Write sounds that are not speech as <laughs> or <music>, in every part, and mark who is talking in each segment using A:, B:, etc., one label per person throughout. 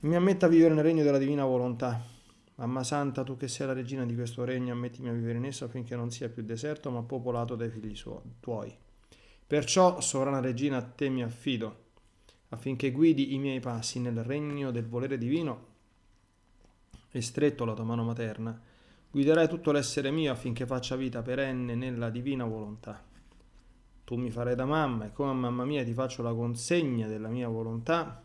A: mi ammetta a vivere nel regno della divina volontà. Mamma Santa, tu che sei la regina di questo regno, ammettimi a vivere in esso affinché non sia più deserto, ma popolato dai figli suoi, tuoi. Perciò, sovrana regina, a te mi affido, affinché guidi i miei passi nel regno del volere divino e stretto la tua mano materna, guiderai tutto l'essere mio affinché faccia vita perenne nella divina volontà. Tu mi farai da mamma e come a mamma mia ti faccio la consegna della mia volontà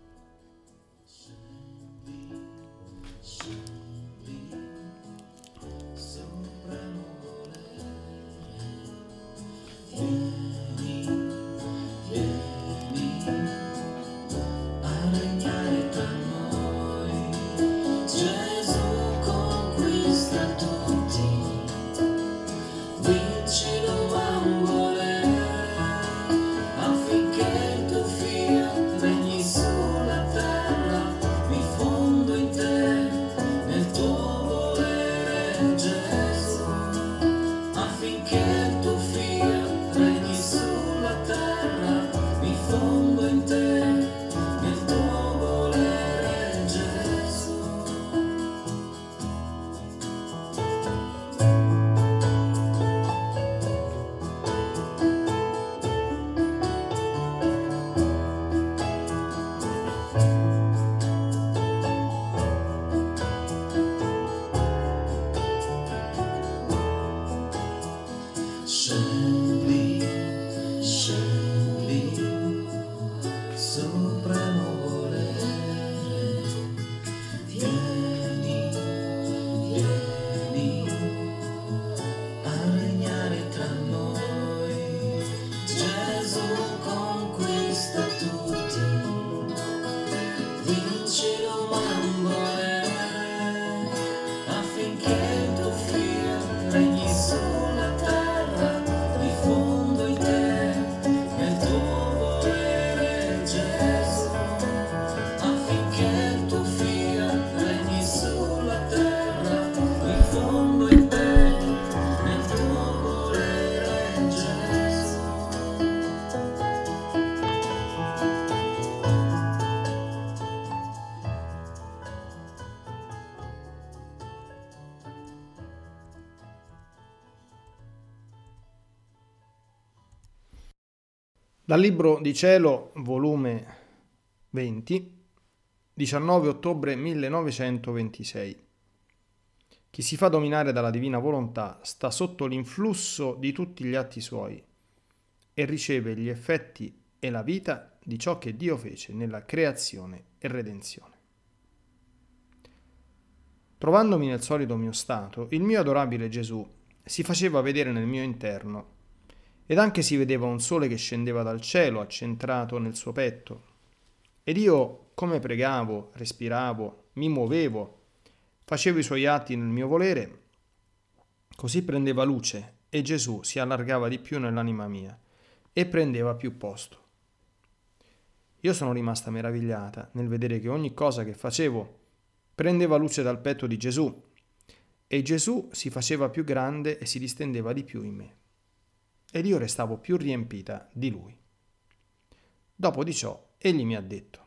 A: winter. Dal Libro di Cielo, volume 20, 19 ottobre 1926. Chi si fa dominare dalla divina volontà sta sotto l'influsso di tutti gli atti suoi e riceve gli effetti e la vita di ciò che Dio fece nella creazione e redenzione. Trovandomi nel solito mio stato, il mio adorabile Gesù si faceva vedere nel mio interno ed anche si vedeva un sole che scendeva dal cielo accentrato nel suo petto. Ed io, come pregavo, respiravo, mi muovevo, facevo i suoi atti nel mio volere, così prendeva luce e Gesù si allargava di più nell'anima mia e prendeva più posto. Io sono rimasta meravigliata nel vedere che ogni cosa che facevo prendeva luce dal petto di Gesù e Gesù si faceva più grande e si distendeva di più in me ed io restavo più riempita di lui. Dopo di ciò, egli mi ha detto,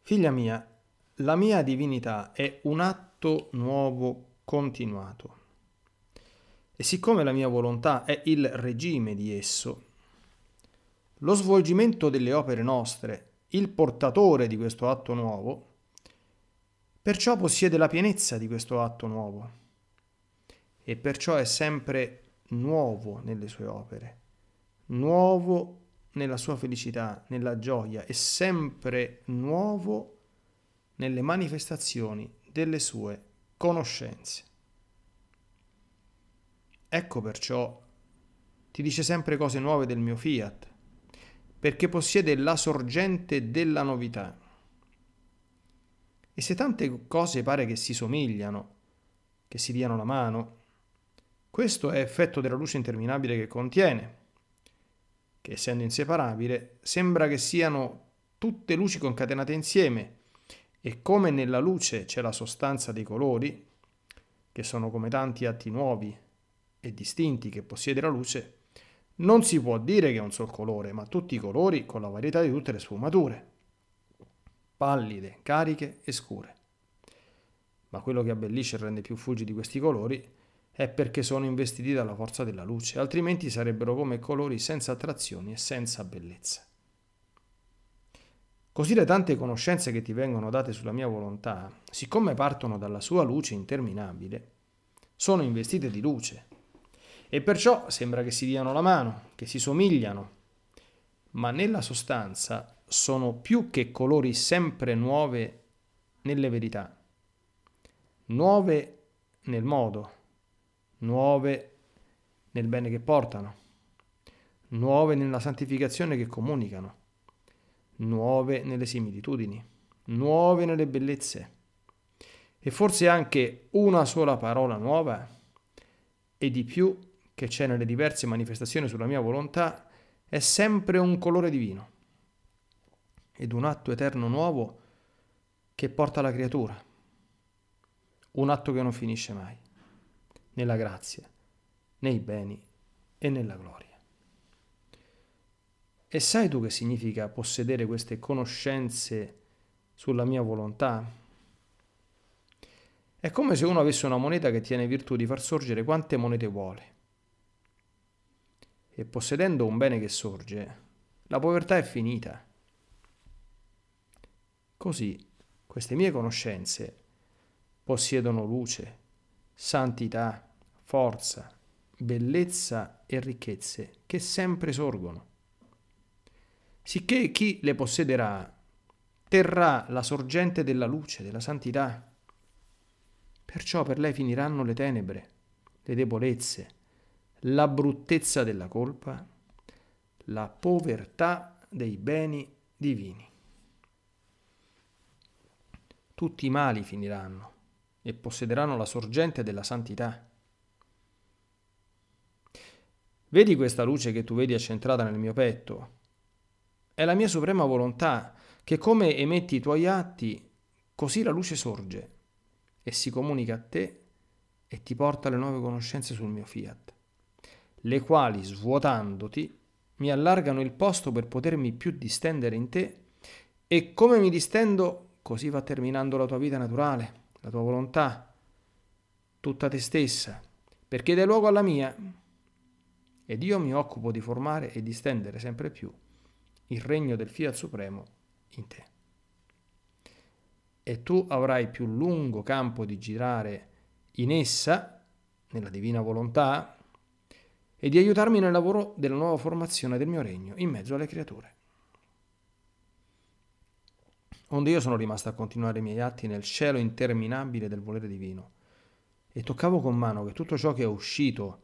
A: Figlia mia, la mia divinità è un atto nuovo continuato. E siccome la mia volontà è il regime di esso, lo svolgimento delle opere nostre, il portatore di questo atto nuovo, Perciò possiede la pienezza di questo atto nuovo e perciò è sempre nuovo nelle sue opere, nuovo nella sua felicità, nella gioia e sempre nuovo nelle manifestazioni delle sue conoscenze. Ecco perciò ti dice sempre cose nuove del mio fiat, perché possiede la sorgente della novità. E se tante cose pare che si somigliano, che si diano la mano, questo è effetto della luce interminabile che contiene, che essendo inseparabile sembra che siano tutte luci concatenate insieme e come nella luce c'è la sostanza dei colori, che sono come tanti atti nuovi e distinti che possiede la luce, non si può dire che è un sol colore, ma tutti i colori con la varietà di tutte le sfumature, pallide, cariche e scure. Ma quello che abbellisce e rende più fulgidi questi colori è perché sono investiti dalla forza della luce, altrimenti sarebbero come colori senza attrazioni e senza bellezza. Così le tante conoscenze che ti vengono date sulla mia volontà, siccome partono dalla sua luce interminabile, sono investite di luce e perciò sembra che si diano la mano, che si somigliano, ma nella sostanza sono più che colori sempre nuove nelle verità, nuove nel modo, nuove nel bene che portano, nuove nella santificazione che comunicano, nuove nelle similitudini, nuove nelle bellezze. E forse anche una sola parola nuova e di più che c'è nelle diverse manifestazioni sulla mia volontà è sempre un colore divino ed un atto eterno nuovo che porta alla creatura, un atto che non finisce mai nella grazia, nei beni e nella gloria. E sai tu che significa possedere queste conoscenze sulla mia volontà? È come se uno avesse una moneta che tiene virtù di far sorgere quante monete vuole. E possedendo un bene che sorge, la povertà è finita. Così queste mie conoscenze possiedono luce, santità, forza, bellezza e ricchezze che sempre sorgono. Sicché chi le possederà terrà la sorgente della luce, della santità. Perciò per lei finiranno le tenebre, le debolezze, la bruttezza della colpa, la povertà dei beni divini. Tutti i mali finiranno e possederanno la sorgente della santità. Vedi questa luce che tu vedi accentrata nel mio petto? È la mia suprema volontà che come emetti i tuoi atti, così la luce sorge e si comunica a te e ti porta le nuove conoscenze sul mio fiat, le quali svuotandoti mi allargano il posto per potermi più distendere in te e come mi distendo così va terminando la tua vita naturale la tua volontà, tutta te stessa, perché dai luogo alla mia. Ed io mi occupo di formare e di stendere sempre più il regno del Fiat Supremo in te. E tu avrai più lungo campo di girare in essa, nella divina volontà, e di aiutarmi nel lavoro della nuova formazione del mio regno in mezzo alle creature onde io sono rimasto a continuare i miei atti nel cielo interminabile del volere divino, e toccavo con mano che tutto ciò che è uscito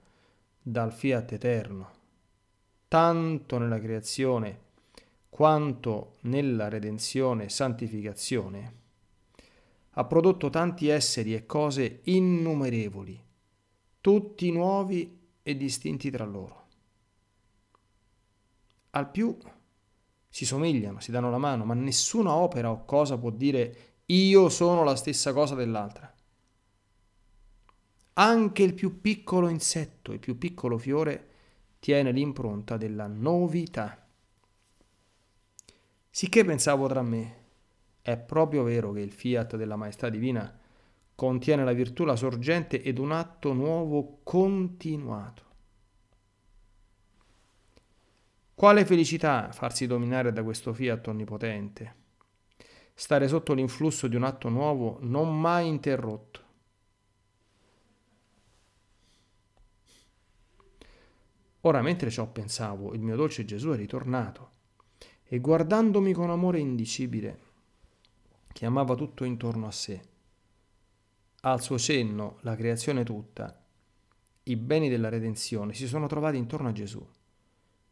A: dal fiat eterno, tanto nella creazione quanto nella redenzione e santificazione, ha prodotto tanti esseri e cose innumerevoli, tutti nuovi e distinti tra loro. Al più si somigliano, si danno la mano, ma nessuna opera o cosa può dire io sono la stessa cosa dell'altra. Anche il più piccolo insetto, il più piccolo fiore, tiene l'impronta della novità. Sicché pensavo tra me, è proprio vero che il fiat della maestà divina contiene la virtù, la sorgente ed un atto nuovo continuato. Quale felicità farsi dominare da questo fiat onnipotente? stare sotto l'influsso di un atto nuovo non mai interrotto. Ora mentre ciò pensavo, il mio dolce Gesù è ritornato e guardandomi con amore indicibile, che amava tutto intorno a sé, al suo cenno la creazione tutta, i beni della redenzione si sono trovati intorno a Gesù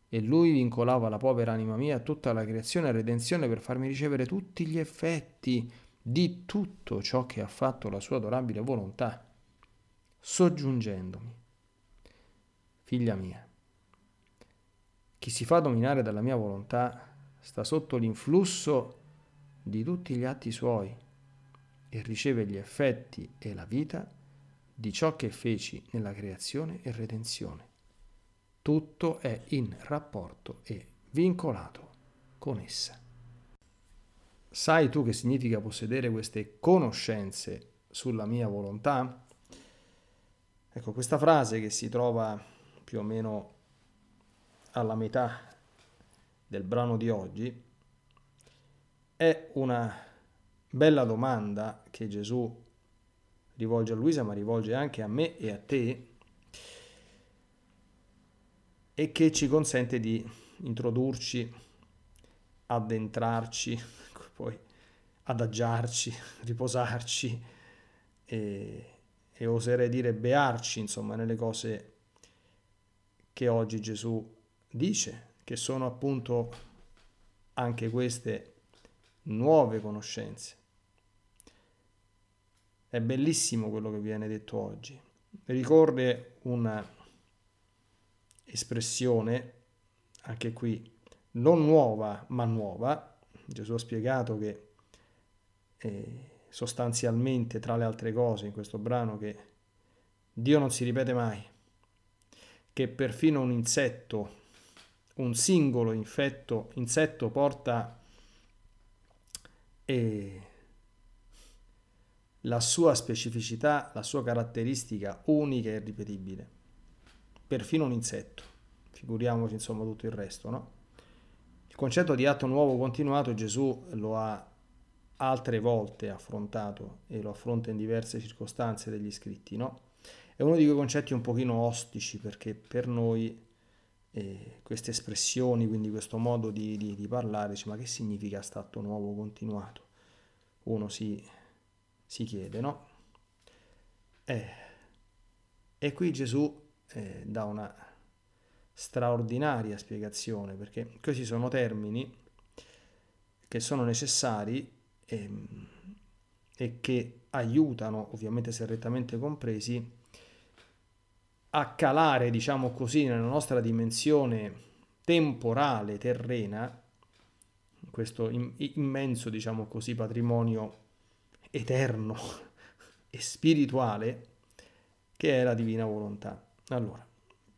A: e lui vincolava la povera anima mia a tutta la creazione e redenzione per farmi ricevere tutti gli effetti di tutto ciò che ha fatto la sua adorabile volontà, soggiungendomi. Figlia mia, chi si fa dominare dalla mia volontà sta sotto l'influsso di tutti gli atti suoi e riceve gli effetti e la vita di ciò che feci nella creazione e redenzione tutto è in rapporto e vincolato con essa. Sai tu che significa possedere queste conoscenze sulla mia volontà? Ecco, questa frase che si trova più o meno alla metà del brano di oggi è una bella domanda che Gesù rivolge a Luisa, ma rivolge anche a me e a te e che ci consente di introdurci, addentrarci, <laughs> poi adagiarci, <laughs> riposarci e, e oserei dire bearci, insomma, nelle cose che oggi Gesù dice, che sono appunto anche queste nuove conoscenze. È bellissimo quello che viene detto oggi. Ricorre una espressione, anche qui non nuova ma nuova. Gesù ha spiegato che eh, sostanzialmente, tra le altre cose, in questo brano, che Dio non si ripete mai, che perfino un insetto, un singolo infetto, insetto porta eh, la sua specificità, la sua caratteristica unica e irripetibile perfino un insetto, figuriamoci insomma tutto il resto, no? Il concetto di atto nuovo continuato Gesù lo ha altre volte affrontato e lo affronta in diverse circostanze degli scritti, no? È uno di quei concetti un pochino ostici perché per noi eh, queste espressioni, quindi questo modo di, di, di parlare, dice, ma che significa stato nuovo continuato? Uno si, si chiede, no? Eh, e qui Gesù eh, dà una straordinaria spiegazione, perché questi sono termini che sono necessari e, ehm, e che aiutano, ovviamente se rettamente compresi, a calare, diciamo così, nella nostra dimensione temporale, terrena, questo immenso, diciamo così, patrimonio eterno <laughs> e spirituale che è la divina volontà. Allora,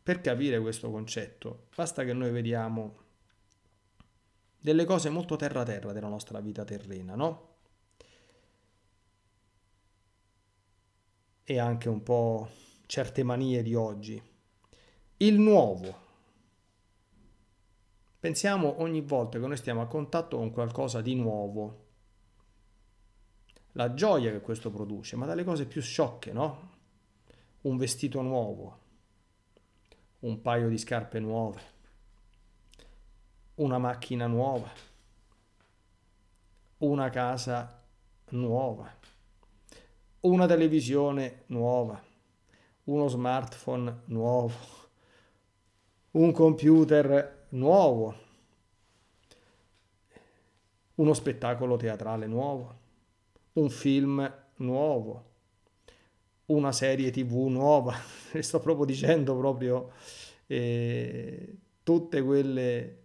A: per capire questo concetto, basta che noi vediamo delle cose molto terra-terra della nostra vita terrena, no? E anche un po' certe manie di oggi. Il nuovo. Pensiamo ogni volta che noi stiamo a contatto con qualcosa di nuovo. La gioia che questo produce, ma dalle cose più sciocche, no? Un vestito nuovo, un paio di scarpe nuove, una macchina nuova, una casa nuova, una televisione nuova, uno smartphone nuovo, un computer nuovo, uno spettacolo teatrale nuovo, un film nuovo una serie tv nuova, <laughs> sto proprio dicendo proprio eh, tutte quelle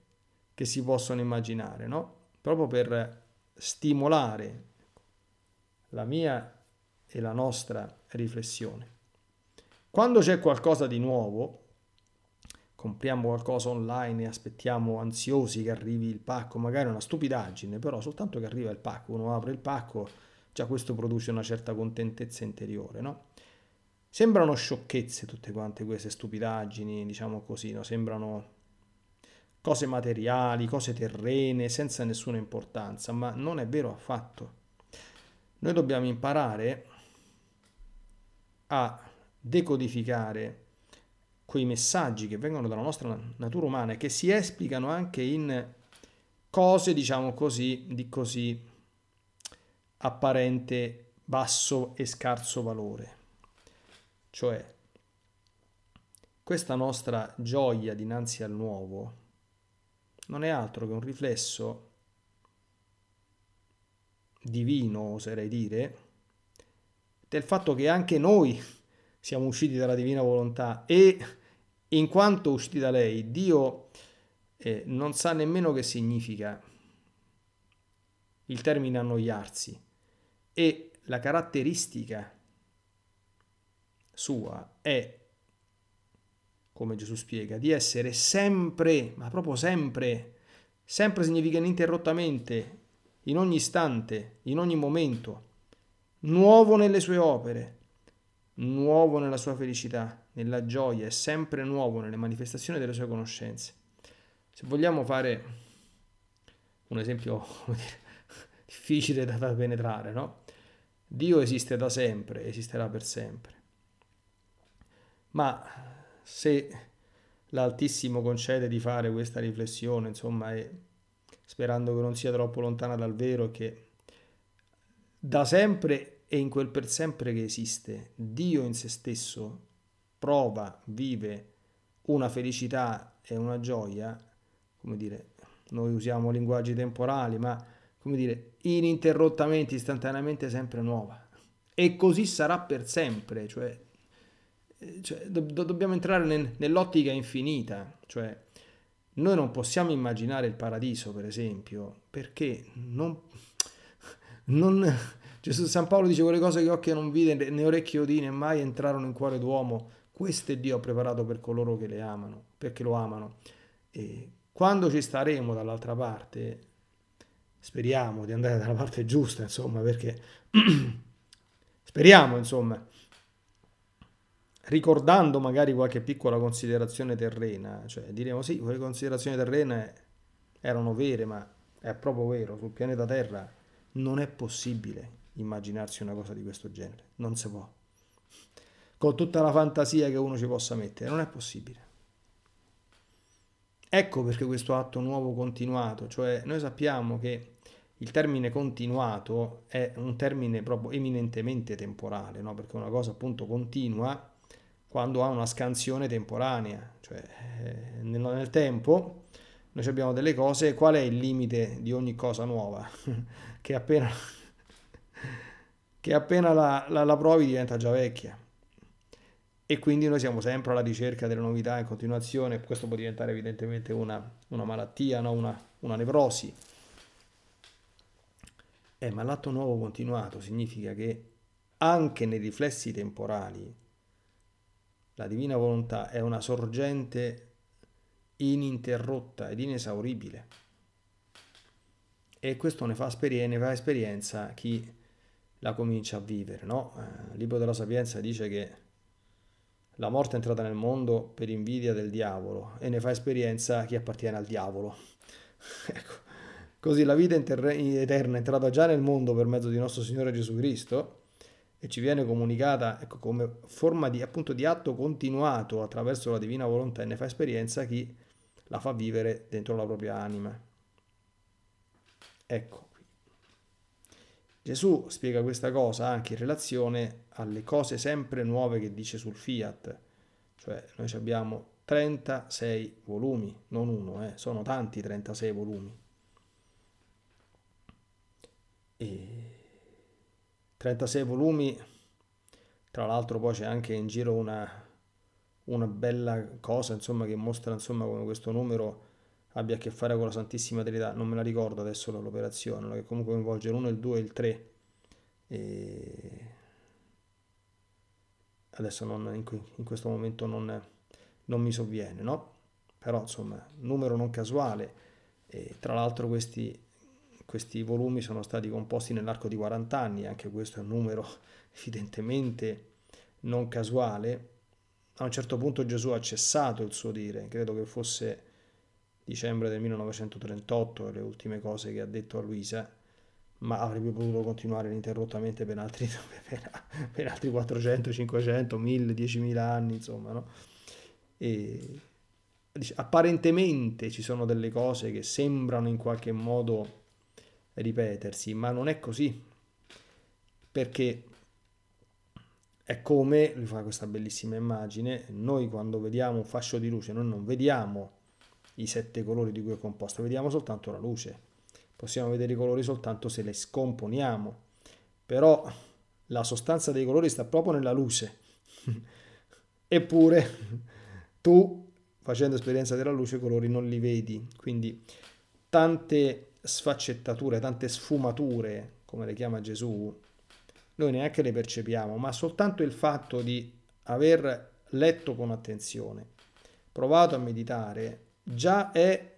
A: che si possono immaginare, no? Proprio per stimolare la mia e la nostra riflessione. Quando c'è qualcosa di nuovo, compriamo qualcosa online e aspettiamo ansiosi che arrivi il pacco, magari una stupidaggine, però soltanto che arriva il pacco, uno apre il pacco, già questo produce una certa contentezza interiore, no? Sembrano sciocchezze tutte quante queste stupidaggini, diciamo così, no? sembrano cose materiali, cose terrene, senza nessuna importanza, ma non è vero affatto. Noi dobbiamo imparare a decodificare quei messaggi che vengono dalla nostra natura umana e che si esplicano anche in cose, diciamo così, di così apparente basso e scarso valore. Cioè, questa nostra gioia dinanzi al nuovo non è altro che un riflesso divino, oserei dire, del fatto che anche noi siamo usciti dalla divina volontà e in quanto usciti da lei, Dio eh, non sa nemmeno che significa il termine annoiarsi e la caratteristica sua è, come Gesù spiega, di essere sempre, ma proprio sempre, sempre significa ininterrottamente, in ogni istante, in ogni momento, nuovo nelle sue opere, nuovo nella sua felicità, nella gioia, è sempre nuovo nelle manifestazioni delle sue conoscenze. Se vogliamo fare un esempio <laughs> dire, difficile da penetrare, no? Dio esiste da sempre, esisterà per sempre. Ma se l'Altissimo concede di fare questa riflessione, insomma, e sperando che non sia troppo lontana dal vero, che da sempre e in quel per sempre che esiste, Dio in se stesso prova, vive una felicità e una gioia, come dire, noi usiamo linguaggi temporali, ma come dire, ininterrottamente, istantaneamente sempre nuova. E così sarà per sempre, cioè, cioè do, dobbiamo entrare nel, nell'ottica infinita, cioè noi non possiamo immaginare il paradiso, per esempio, perché non, non Gesù San Paolo dice quelle cose che occhio non vide né orecchio udì né mai entrarono in cuore d'uomo, queste Dio ha preparato per coloro che le amano, perché lo amano. E quando ci staremo dall'altra parte, speriamo di andare dalla parte giusta, insomma, perché <clears throat> speriamo, insomma, ricordando magari qualche piccola considerazione terrena, cioè diremo sì, quelle considerazioni terrene erano vere, ma è proprio vero, sul pianeta Terra non è possibile immaginarsi una cosa di questo genere, non si può. Con tutta la fantasia che uno ci possa mettere, non è possibile. Ecco perché questo atto nuovo continuato, cioè noi sappiamo che il termine continuato è un termine proprio eminentemente temporale, no? perché una cosa appunto continua quando ha una scansione temporanea, cioè eh, nel, tempo noi abbiamo delle cose, qual è il limite di ogni cosa nuova? <laughs> che appena, <laughs> che appena la, la, la provi diventa già vecchia. E quindi noi siamo sempre alla ricerca delle novità in continuazione, questo può diventare evidentemente una, una malattia, no? una, una nevrosi eh, ma l'atto nuovo continuato significa che anche nei riflessi temporali la divina volontà è una sorgente ininterrotta ed inesauribile. E questo ne fa, esperienza, ne fa esperienza chi la comincia a vivere. No? Eh, il libro della Sapienza dice che la morte è entrata nel mondo per invidia del diavolo e ne fa esperienza chi appartiene al diavolo. <laughs> ecco, Così la vita eterna è entrata già nel mondo per mezzo di nostro Signore Gesù Cristo e ci viene comunicata ecco, come forma di, appunto, di atto continuato attraverso la divina volontà e ne fa esperienza chi la fa vivere dentro la propria anima. Ecco. Gesù spiega questa cosa anche in relazione alle cose sempre nuove che dice sul fiat, cioè noi abbiamo 36 volumi, non uno, eh, sono tanti 36 volumi. E 36 volumi, tra l'altro poi c'è anche in giro una, una bella cosa insomma, che mostra insomma, come questo numero abbia a che fare con la Santissima Trinità, non me la ricordo adesso l'operazione, che comunque coinvolge l'1, il 2 e il 3. E... Adesso non, in, in, questo momento non, non mi sovviene, no? Però insomma, numero non casuale. E tra l'altro questi questi volumi sono stati composti nell'arco di 40 anni, anche questo è un numero <laughs> evidentemente non casuale. A un certo punto Gesù ha cessato il suo dire, credo che fosse dicembre del 1938, le ultime cose che ha detto a Luisa, ma avrebbe potuto continuare ininterrottamente per altri, <laughs> per altri 400, 500, 1000, 10.000 anni, insomma, no? E, apparentemente ci sono delle cose che sembrano in qualche modo ripetersi, ma non è così, perché è come, lui fa questa bellissima immagine, noi quando vediamo un fascio di luce, noi non vediamo i sette colori di cui è composto, vediamo soltanto la luce. Possiamo vedere i colori soltanto se le scomponiamo, però la sostanza dei colori sta proprio nella luce. <laughs> Eppure tu, facendo esperienza della luce, i colori non li vedi. Quindi tante sfaccettature, tante sfumature, come le chiama Gesù, noi neanche le percepiamo, ma soltanto il fatto di aver letto con attenzione, provato a meditare, già è,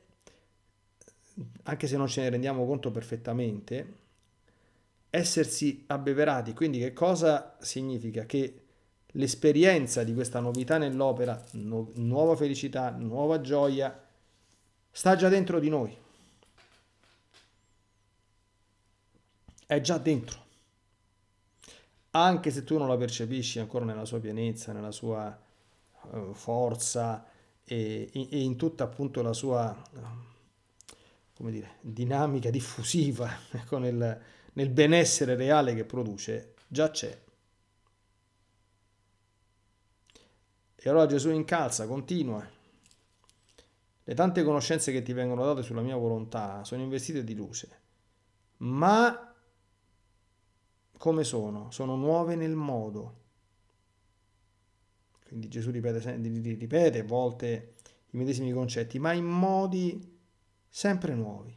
A: anche se non ce ne rendiamo conto perfettamente, essersi abbeverati. Quindi che cosa significa? Che l'esperienza di questa novità nell'opera, nu- nuova felicità, nuova gioia, sta già dentro di noi. È già dentro anche se tu non la percepisci ancora nella sua pienezza, nella sua uh, forza e, e, in tutta appunto la sua uh, come dire, dinamica diffusiva <laughs> ecco, nel, nel benessere reale che produce, già c'è. E allora Gesù incalza, continua. Le tante conoscenze che ti vengono date sulla mia volontà sono investite di luce, ma come sono? Sono nuove nel modo. Quindi Gesù ripete, ripete a volte i medesimi concetti, ma in modi sempre nuovi.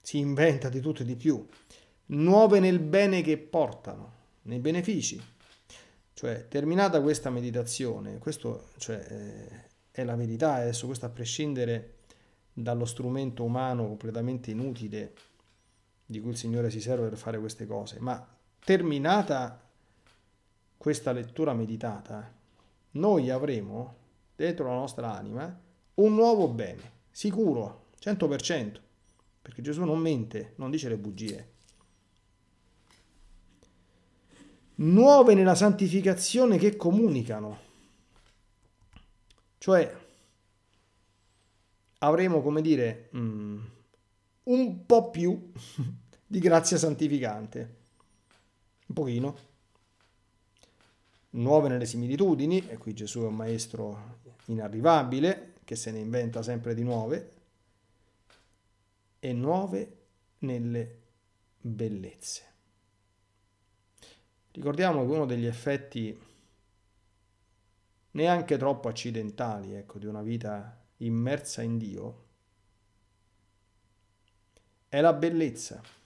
A: Si inventa di tutto e di più. Nuove nel bene che portano, nei benefici. Cioè, terminata questa meditazione, questo cioè, eh, è la verità, adesso questo a prescindere dallo strumento umano completamente inutile di cui il Signore si serve per fare queste cose, ma terminata questa lettura meditata, noi avremo dentro la nostra anima un nuovo bene, sicuro, 100%, perché Gesù non mente, non dice le bugie. Nuove nella santificazione che comunicano, cioè avremo, come dire, mm, un po' più <laughs> di grazia santificante un pochino. Nuove nelle similitudini, e qui Gesù è un maestro inarrivabile, che se ne inventa sempre di nuove, e nuove nelle bellezze. Ricordiamo che uno degli effetti neanche troppo accidentali ecco, di una vita immersa in Dio è la bellezza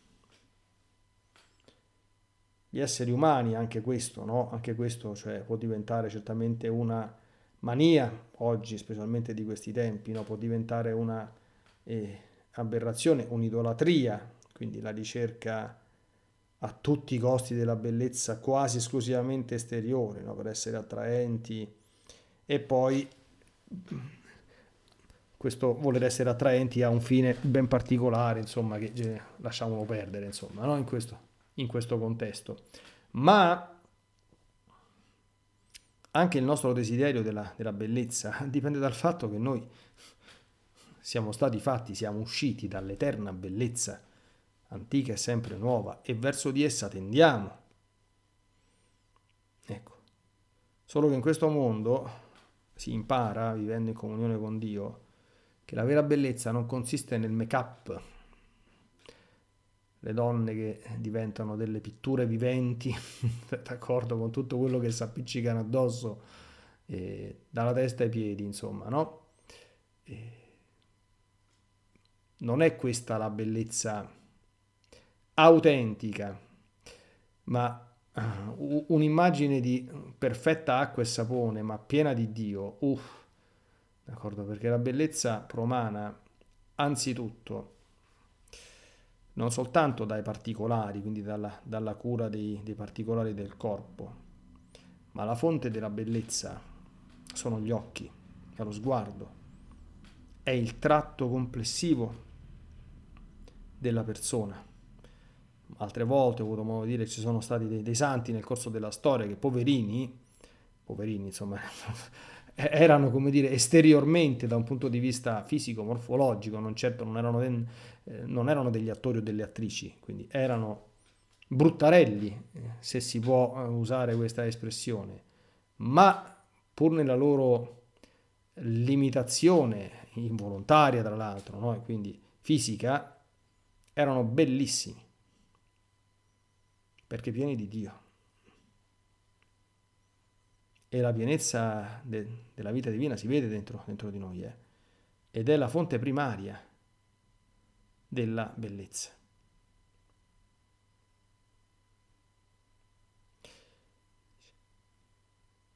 A: gli esseri umani, anche questo, no? Anche questo cioè, può diventare certamente una mania, oggi specialmente di questi tempi, no? Può diventare una eh, aberrazione, un'idolatria, quindi la ricerca a tutti i costi della bellezza quasi esclusivamente esteriore, no? per essere attraenti e poi questo voler essere attraenti ha un fine ben particolare, insomma, che eh, lasciamolo perdere, insomma, no? in questo in questo contesto. Ma anche il nostro desiderio della, della bellezza <laughs> dipende dal fatto che noi siamo stati fatti, siamo usciti dall'eterna bellezza antica e sempre nuova e verso di essa tendiamo. Ecco, solo che in questo mondo si impara, vivendo in comunione con Dio, che la vera bellezza non consiste nel make-up, le donne che diventano delle pitture viventi, <laughs> d'accordo, con tutto quello che si appiccicano addosso, eh, dalla testa ai piedi, insomma, no? E non è questa la bellezza autentica, ma uh, un'immagine di perfetta acqua e sapone, ma piena di Dio. Uff, d'accordo? Perché la bellezza promana anzitutto non soltanto dai particolari, quindi dalla, dalla cura dei, dei particolari del corpo, ma la fonte della bellezza sono gli occhi, è lo sguardo, è il tratto complessivo della persona. Altre volte ho avuto modo di dire che ci sono stati dei, dei santi nel corso della storia che poverini, poverini insomma, <laughs> erano come dire esteriormente da un punto di vista fisico, morfologico, non certo non erano, eh, non erano degli attori o delle attrici, quindi erano bruttarelli, eh, se si può eh, usare questa espressione, ma pur nella loro limitazione involontaria tra l'altro, no? quindi fisica, erano bellissimi, perché pieni di Dio e la pienezza de, della vita divina si vede dentro, dentro di noi eh? ed è la fonte primaria della bellezza.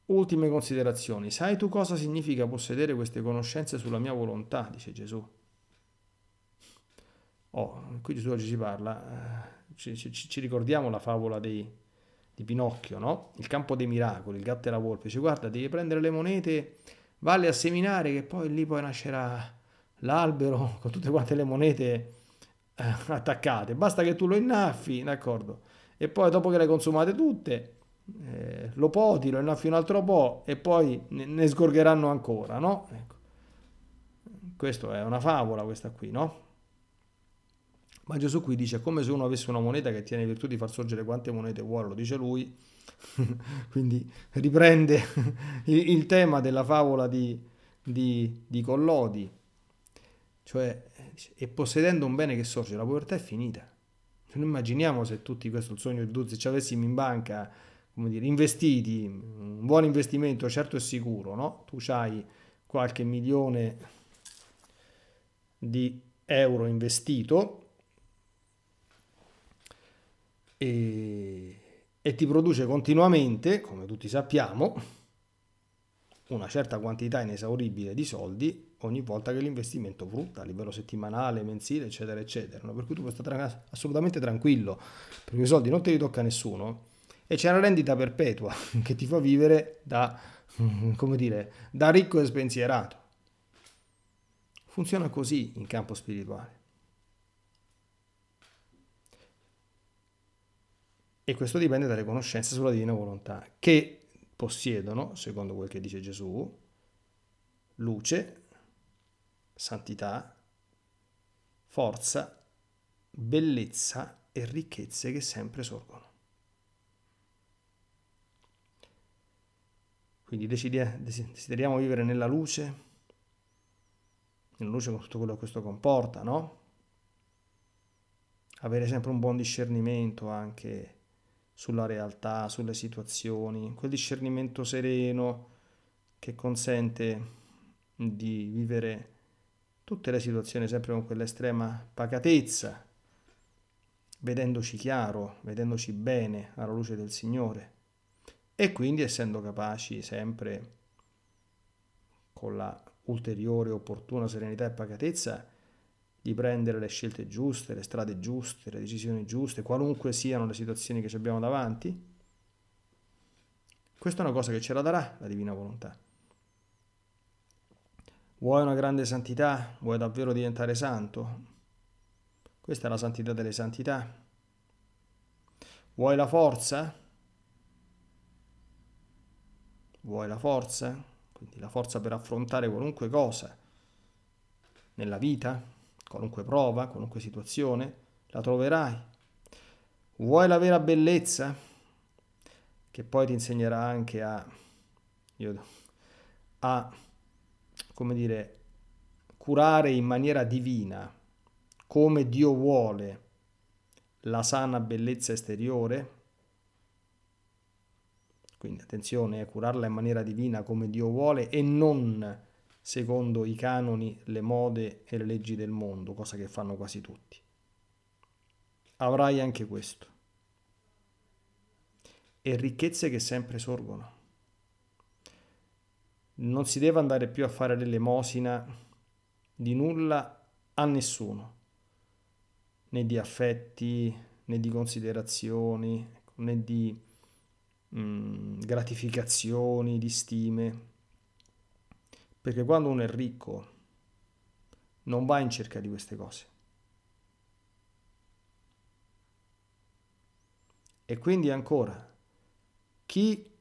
A: Ultime considerazioni. Sai tu cosa significa possedere queste conoscenze sulla mia volontà? dice Gesù. Oh, qui Gesù oggi si parla, eh, ci, ci, ci ricordiamo la favola dei, di Pinocchio, no? Il campo dei miracoli, il gatto e la volpe, dice guarda, devi prendere le monete, valle a seminare che poi lì poi nascerà l'albero <laughs> con tutte quante le monete eh, attaccate, basta che tu lo innaffi, d'accordo? E poi dopo che le consumate tutte, eh, lo poti, lo innaffi un altro po' e poi ne, ne sgorgeranno ancora, no? Ecco. Questa è una favola questa qui, no? Ma Gesù qui dice come se uno avesse una moneta che tiene virtù di far sorgere quante monete vuole, lo dice lui. <laughs> Quindi riprende <laughs> il, tema della favola di, di, di Collodi, cioè e possedendo un bene che sorge, la povertà è finita. Non immaginiamo se tutti, questo il sogno di tutti, se ci avessimo in banca, come dire, investiti, un buon investimento certo e sicuro, no? Tu hai qualche milione di euro investito e, e ti produce continuamente, come tutti sappiamo, una certa quantità inesauribile di soldi ogni volta che l'investimento frutta a livello settimanale, mensile, eccetera, eccetera. No? Per cui tu puoi stare assolutamente tranquillo, perché i soldi non te li tocca nessuno e c'è una rendita perpetua <laughs> che ti fa vivere da, <laughs> come dire, da ricco e spensierato. Funziona così in campo spirituale. E questo dipende dalle conoscenze sulla divina volontà, che possiedono, secondo quel che dice Gesù, luce, santità, forza, bellezza e ricchezze che sempre sorgono. Quindi desideriamo vivere nella luce, nella luce con tutto quello che questo comporta, no? Avere sempre un buon discernimento anche sulla realtà, sulle situazioni, quel discernimento sereno che consente di vivere tutte le situazioni sempre con quell'estrema pacatezza, vedendoci chiaro, vedendoci bene alla luce del Signore. E quindi essendo capaci sempre con la ulteriore opportuna serenità e pacatezza di prendere le scelte giuste, le strade giuste, le decisioni giuste, qualunque siano le situazioni che ci abbiamo davanti? Questa è una cosa che ce la darà la divina volontà. Vuoi una grande santità? Vuoi davvero diventare santo? Questa è la santità delle santità. Vuoi la forza? Vuoi la forza? Quindi la forza per affrontare qualunque cosa nella vita? Qualunque prova, qualunque situazione, la troverai. Vuoi la vera bellezza? Che poi ti insegnerà anche a, io, a come dire, curare in maniera divina, come Dio vuole, la sana bellezza esteriore. Quindi attenzione, a curarla in maniera divina come Dio vuole e non secondo i canoni, le mode e le leggi del mondo, cosa che fanno quasi tutti. Avrai anche questo. E ricchezze che sempre sorgono. Non si deve andare più a fare l'elemosina di nulla a nessuno, né di affetti, né di considerazioni, né di mm, gratificazioni, di stime perché quando uno è ricco non va in cerca di queste cose. E quindi ancora, chi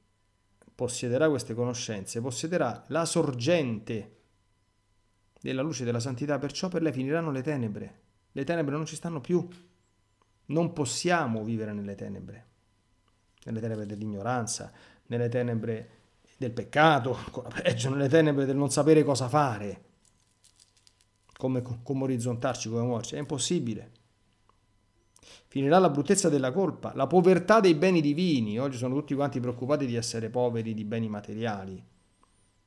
A: possiederà queste conoscenze possiederà la sorgente della luce della santità, perciò per lei finiranno le tenebre. Le tenebre non ci stanno più. Non possiamo vivere nelle tenebre, nelle tenebre dell'ignoranza, nelle tenebre del peccato, ancora peggio, nelle tenebre del non sapere cosa fare, come, come orizzontarci, come muoverci. È impossibile. Finirà la bruttezza della colpa, la povertà dei beni divini. Oggi sono tutti quanti preoccupati di essere poveri di beni materiali,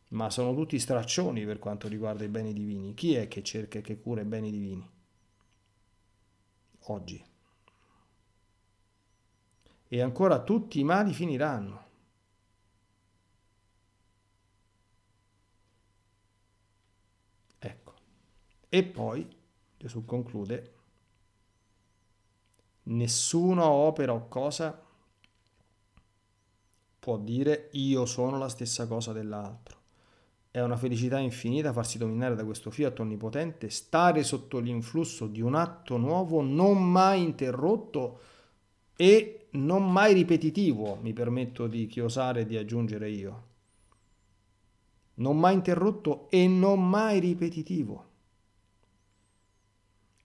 A: ma sono tutti straccioni per quanto riguarda i beni divini. Chi è che cerca e che cura i beni divini? Oggi. E ancora tutti i mali finiranno. Ecco. E poi Gesù conclude nessuna opera o cosa può dire io sono la stessa cosa dell'altro. È una felicità infinita farsi dominare da questo fiat onnipotente, stare sotto l'influsso di un atto nuovo non mai interrotto e non mai ripetitivo, mi permetto di chiosare e di aggiungere io. Non mai interrotto e non mai ripetitivo.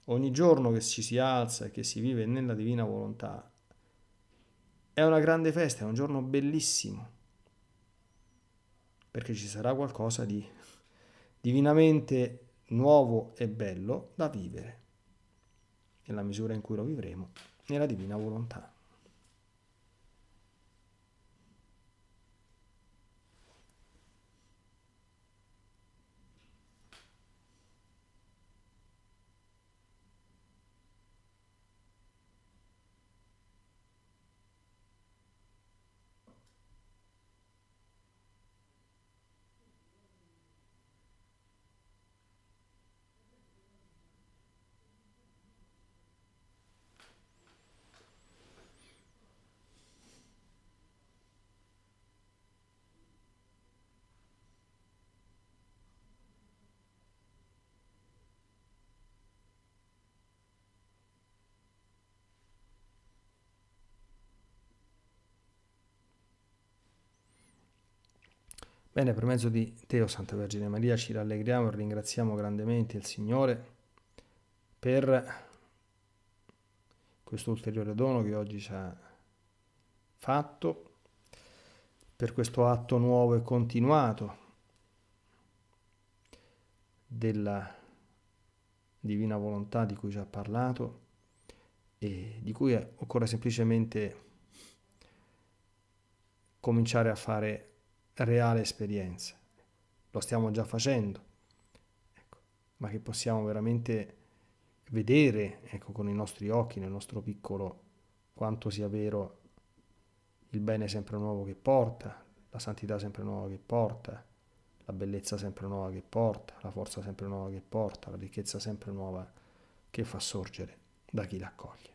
A: Ogni giorno che ci si alza e che si vive nella divina volontà è una grande festa, è un giorno bellissimo, perché ci sarà qualcosa di divinamente nuovo e bello da vivere, nella misura in cui lo vivremo, nella divina volontà. Bene, per mezzo di te, o Santa Vergine Maria, ci rallegriamo e ringraziamo grandemente il Signore per questo ulteriore dono che oggi ci ha fatto, per questo atto nuovo e continuato della divina volontà di cui ci ha parlato e di cui occorre semplicemente cominciare a fare reale esperienza. Lo stiamo già facendo, ecco, ma che possiamo veramente vedere ecco, con i nostri occhi, nel nostro piccolo, quanto sia vero il bene sempre nuovo che porta, la santità sempre nuova che porta, la bellezza sempre nuova che porta, la forza sempre nuova che porta, la ricchezza sempre nuova che fa sorgere da chi l'accoglie.